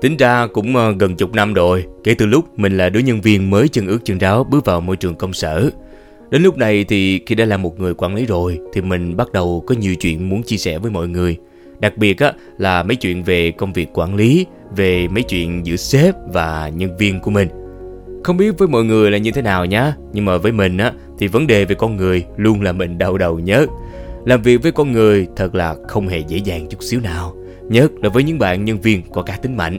Tính ra cũng ờ, gần chục năm rồi, kể từ lúc mình là đứa nhân viên mới chân ướt chân ráo bước vào môi trường công sở. Đến lúc này thì khi đã là một người quản lý rồi thì mình bắt đầu có nhiều chuyện muốn chia sẻ với mọi người. Đặc biệt á, là mấy chuyện về công việc quản lý, về mấy chuyện giữa sếp và nhân viên của mình. Không biết với mọi người là như thế nào nhá, nhưng mà với mình á, thì vấn đề về con người luôn là mình đau đầu nhất. Làm việc với con người thật là không hề dễ dàng chút xíu nào, nhất là với những bạn nhân viên có cá tính mạnh.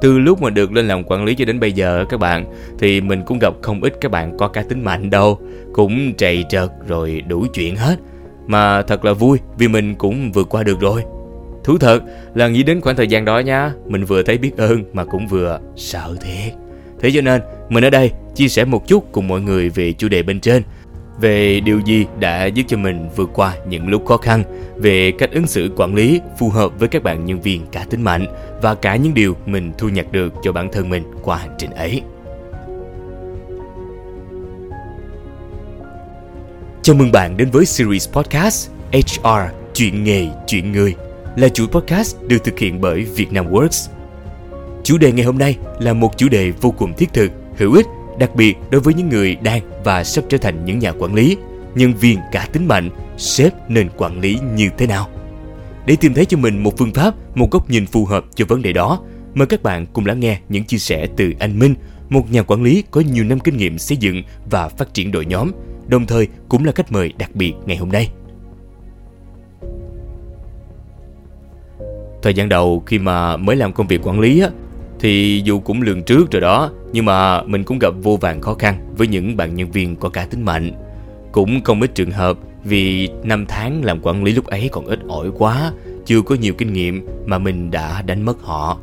Từ lúc mà được lên làm quản lý cho đến bây giờ, các bạn, Thì mình cũng gặp không ít các bạn có cá tính mạnh đâu. Cũng trầy trật rồi đủ chuyện hết. Mà thật là vui vì mình cũng vượt qua được rồi. Thú thật là nghĩ đến khoảng thời gian đó nha, Mình vừa thấy biết ơn mà cũng vừa sợ thiệt. Thế cho nên, mình ở đây chia sẻ một chút cùng mọi người về chủ đề bên trên về điều gì đã giúp cho mình vượt qua những lúc khó khăn, về cách ứng xử quản lý phù hợp với các bạn nhân viên cá tính mạnh và cả những điều mình thu nhặt được cho bản thân mình qua hành trình ấy. Chào mừng bạn đến với series podcast HR Chuyện nghề, chuyện người là chuỗi podcast được thực hiện bởi Vietnam Works. Chủ đề ngày hôm nay là một chủ đề vô cùng thiết thực, hữu ích đặc biệt đối với những người đang và sắp trở thành những nhà quản lý, nhân viên cả tính mạnh, sếp nên quản lý như thế nào. Để tìm thấy cho mình một phương pháp, một góc nhìn phù hợp cho vấn đề đó, mời các bạn cùng lắng nghe những chia sẻ từ anh Minh, một nhà quản lý có nhiều năm kinh nghiệm xây dựng và phát triển đội nhóm, đồng thời cũng là khách mời đặc biệt ngày hôm nay. Thời gian đầu khi mà mới làm công việc quản lý á, thì dù cũng lường trước rồi đó, Nhưng mà mình cũng gặp vô vàng khó khăn Với những bạn nhân viên có cá tính mạnh. Cũng không ít trường hợp Vì năm tháng làm quản lý lúc ấy còn ít ỏi quá, Chưa có nhiều kinh nghiệm Mà mình đã đánh mất họ.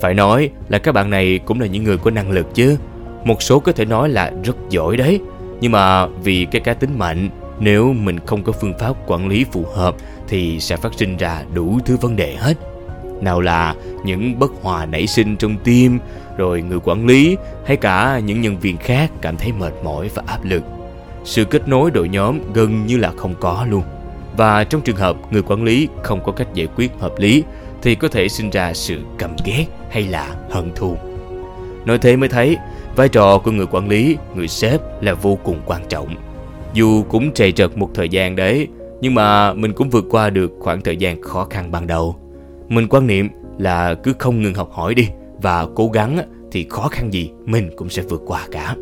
Phải nói là các bạn này cũng là những người có năng lực chứ. Một số có thể nói là rất giỏi đấy. Nhưng mà vì cái cá tính mạnh, Nếu mình không có phương pháp quản lý phù hợp Thì sẽ phát sinh ra đủ thứ vấn đề hết nào là những bất hòa nảy sinh trong tim, rồi người quản lý hay cả những nhân viên khác cảm thấy mệt mỏi và áp lực. Sự kết nối đội nhóm gần như là không có luôn. Và trong trường hợp người quản lý không có cách giải quyết hợp lý thì có thể sinh ra sự căm ghét hay là hận thù. Nói thế mới thấy, vai trò của người quản lý, người sếp là vô cùng quan trọng. Dù cũng trầy trật một thời gian đấy, nhưng mà mình cũng vượt qua được khoảng thời gian khó khăn ban đầu. Mình quan niệm là cứ không ngừng học hỏi đi và cố gắng thì khó khăn gì mình cũng sẽ vượt qua cả.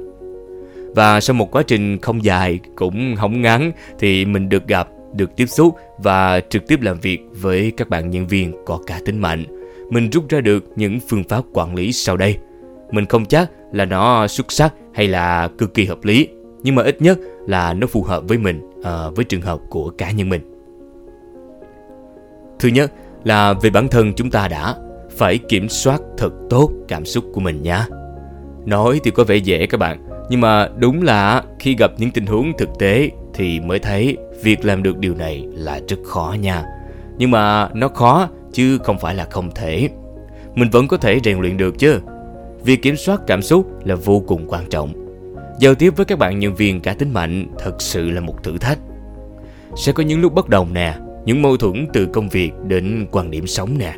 Và sau một quá trình không dài cũng không ngắn thì mình được gặp, được tiếp xúc và trực tiếp làm việc với các bạn nhân viên có cá tính mạnh. Mình rút ra được những phương pháp quản lý sau đây. Mình không chắc là nó xuất sắc hay là cực kỳ hợp lý, nhưng mà ít nhất là nó phù hợp với mình, à, với trường hợp của cá nhân mình. Thứ nhất là về bản thân chúng ta đã phải kiểm soát thật tốt cảm xúc của mình nhé. Nói thì có vẻ dễ các bạn, nhưng mà đúng là khi gặp những tình huống thực tế thì mới thấy việc làm được điều này là rất khó nha. Nhưng mà nó khó chứ không phải là không thể. Mình vẫn có thể rèn luyện được chứ. Việc kiểm soát cảm xúc là vô cùng quan trọng. Giao tiếp với các bạn nhân viên cá tính mạnh thật sự là một thử thách. Sẽ có những lúc bất đồng nè, những mâu thuẫn từ công việc đến quan điểm sống nè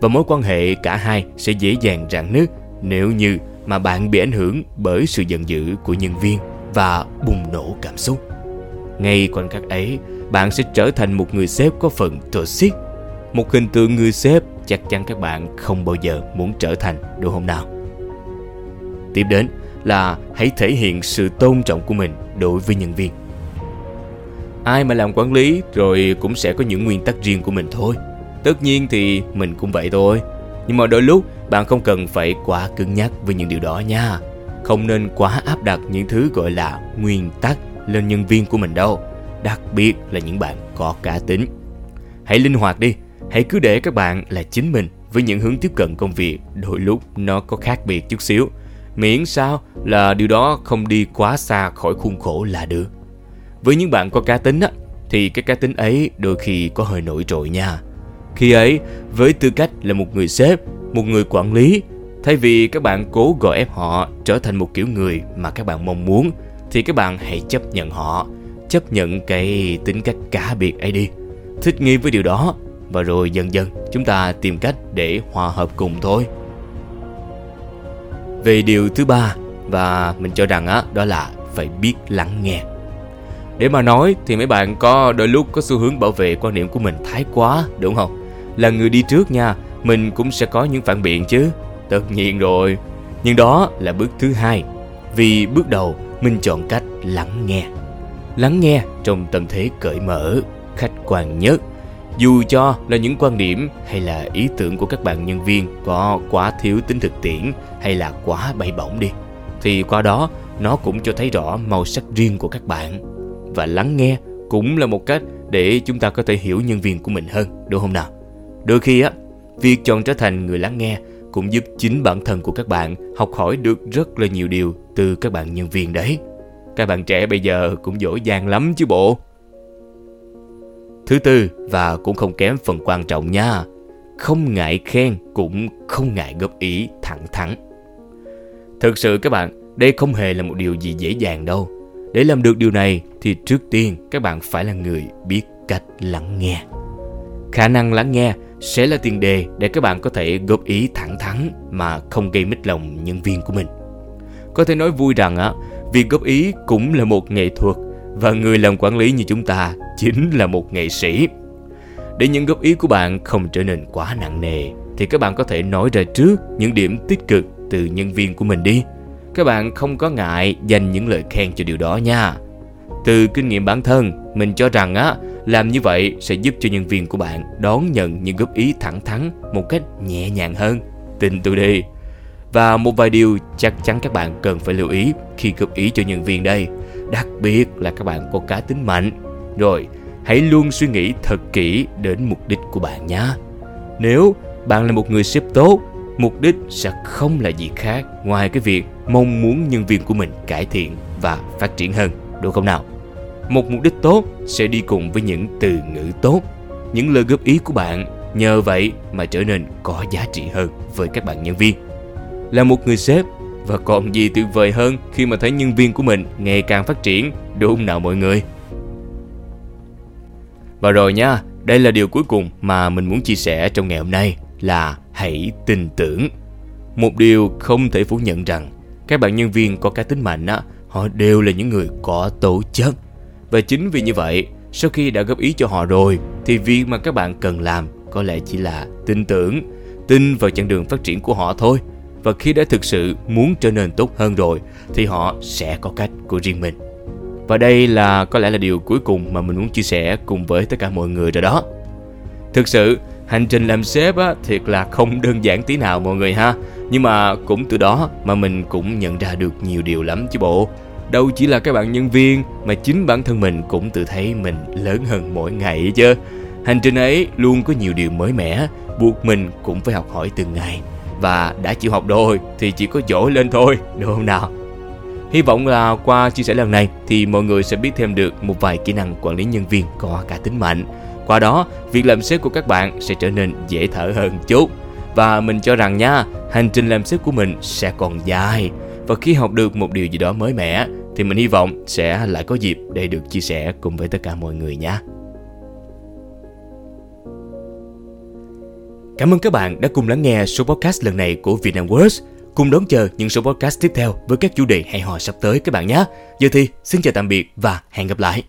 và mối quan hệ cả hai sẽ dễ dàng rạn nứt nếu như mà bạn bị ảnh hưởng bởi sự giận dữ của nhân viên và bùng nổ cảm xúc. Ngay khoảnh khắc ấy, bạn sẽ trở thành một người sếp có phần toxic. Một hình tượng người sếp chắc chắn các bạn không bao giờ muốn trở thành đúng không nào? Tiếp đến là hãy thể hiện sự tôn trọng của mình đối với nhân viên. Ai mà làm quản lý rồi cũng sẽ có những nguyên tắc riêng của mình thôi. Tất nhiên thì mình cũng vậy thôi. Nhưng mà đôi lúc, bạn không cần phải quá cứng nhắc với những điều đó nha. Không nên quá áp đặt những thứ gọi là nguyên tắc lên nhân viên của mình đâu. Đặc biệt là những bạn có cá tính. Hãy linh hoạt đi. Hãy cứ để các bạn là chính mình với những hướng tiếp cận công việc đôi lúc nó có khác biệt chút xíu. Miễn sao là điều đó không đi quá xa khỏi khuôn khổ là được. Với những bạn có cá tính á, thì cái cá tính ấy đôi khi có hơi nổi trội nha. Khi ấy, với tư cách là một người sếp, một người quản lý, thay vì các bạn cố gò ép họ trở thành một kiểu người mà các bạn mong muốn, thì các bạn hãy chấp nhận họ, chấp nhận cái tính cách cá biệt ấy đi. Thích nghi với điều đó, và rồi dần dần chúng ta tìm cách để hòa hợp cùng thôi. về điều thứ ba và mình cho rằng á đó là phải biết lắng nghe để mà nói thì mấy bạn có đôi lúc có xu hướng bảo vệ quan điểm của mình thái quá, đúng không? Là người đi trước nha, mình cũng sẽ có những phản biện chứ. Tất nhiên rồi. Nhưng đó là bước thứ hai. Vì bước đầu, mình chọn cách lắng nghe. Lắng nghe trong tâm thế cởi mở, khách quan nhất. Dù cho là những quan điểm hay là ý tưởng của các bạn nhân viên có quá thiếu tính thực tiễn hay là quá bay bổng đi, thì qua đó nó cũng cho thấy rõ màu sắc riêng của các bạn và lắng nghe cũng là một cách để chúng ta có thể hiểu nhân viên của mình hơn, đúng không nào? Đôi khi á, việc chọn trở thành người lắng nghe cũng giúp chính bản thân của các bạn học hỏi được rất là nhiều điều từ các bạn nhân viên đấy. Các bạn trẻ bây giờ cũng dỗ dàng lắm chứ bộ. Thứ tư, và cũng không kém phần quan trọng nha, không ngại khen cũng không ngại góp ý thẳng thắn. Thực sự các bạn, đây không hề là một điều gì dễ dàng đâu để làm được điều này thì trước tiên các bạn phải là người biết cách lắng nghe. Khả năng lắng nghe sẽ là tiền đề để các bạn có thể góp ý thẳng thắn mà không gây mít lòng nhân viên của mình. Có thể nói vui rằng á, việc góp ý cũng là một nghệ thuật và người làm quản lý như chúng ta chính là một nghệ sĩ. Để những góp ý của bạn không trở nên quá nặng nề thì các bạn có thể nói ra trước những điểm tích cực từ nhân viên của mình đi các bạn không có ngại dành những lời khen cho điều đó nha. Từ kinh nghiệm bản thân, mình cho rằng á, làm như vậy sẽ giúp cho nhân viên của bạn đón nhận những góp ý thẳng thắn một cách nhẹ nhàng hơn. Tin tôi đi. Và một vài điều chắc chắn các bạn cần phải lưu ý khi góp ý cho nhân viên đây. Đặc biệt là các bạn có cá tính mạnh. Rồi, hãy luôn suy nghĩ thật kỹ đến mục đích của bạn nhé nếu bạn là một người sếp tốt, mục đích sẽ không là gì khác ngoài cái việc mong muốn nhân viên của mình cải thiện và phát triển hơn, đúng không nào? Một mục đích tốt sẽ đi cùng với những từ ngữ tốt. Những lời góp ý của bạn nhờ vậy mà trở nên có giá trị hơn với các bạn nhân viên. Là một người sếp và còn gì tuyệt vời hơn khi mà thấy nhân viên của mình ngày càng phát triển, đúng không nào mọi người? Và rồi nha, đây là điều cuối cùng mà mình muốn chia sẻ trong ngày hôm nay là hãy tin tưởng. Một điều không thể phủ nhận rằng các bạn nhân viên có cá tính mạnh á, họ đều là những người có tố chất. Và chính vì như vậy, sau khi đã góp ý cho họ rồi, thì việc mà các bạn cần làm có lẽ chỉ là tin tưởng, tin vào chặng đường phát triển của họ thôi. Và khi đã thực sự muốn trở nên tốt hơn rồi, thì họ sẽ có cách của riêng mình. Và đây là, có lẽ là điều cuối cùng mà mình muốn chia sẻ cùng với tất cả mọi người rồi đó. Thực sự, hành trình làm sếp á, thiệt là không đơn giản tí nào mọi người ha nhưng mà cũng từ đó mà mình cũng nhận ra được nhiều điều lắm chứ bộ đâu chỉ là các bạn nhân viên mà chính bản thân mình cũng tự thấy mình lớn hơn mỗi ngày chứ hành trình ấy luôn có nhiều điều mới mẻ buộc mình cũng phải học hỏi từng ngày và đã chịu học rồi thì chỉ có dỗ lên thôi đúng không nào Hy vọng là qua chia sẻ lần này thì mọi người sẽ biết thêm được một vài kỹ năng quản lý nhân viên có cả tính mạnh. Qua đó, việc làm sếp của các bạn sẽ trở nên dễ thở hơn chút. Và mình cho rằng nha, hành trình làm sếp của mình sẽ còn dài. Và khi học được một điều gì đó mới mẻ thì mình hy vọng sẽ lại có dịp để được chia sẻ cùng với tất cả mọi người nhé. Cảm ơn các bạn đã cùng lắng nghe số podcast lần này của Vietnam Words. Cùng đón chờ những số podcast tiếp theo với các chủ đề hay ho sắp tới các bạn nhé. Giờ thì xin chào tạm biệt và hẹn gặp lại.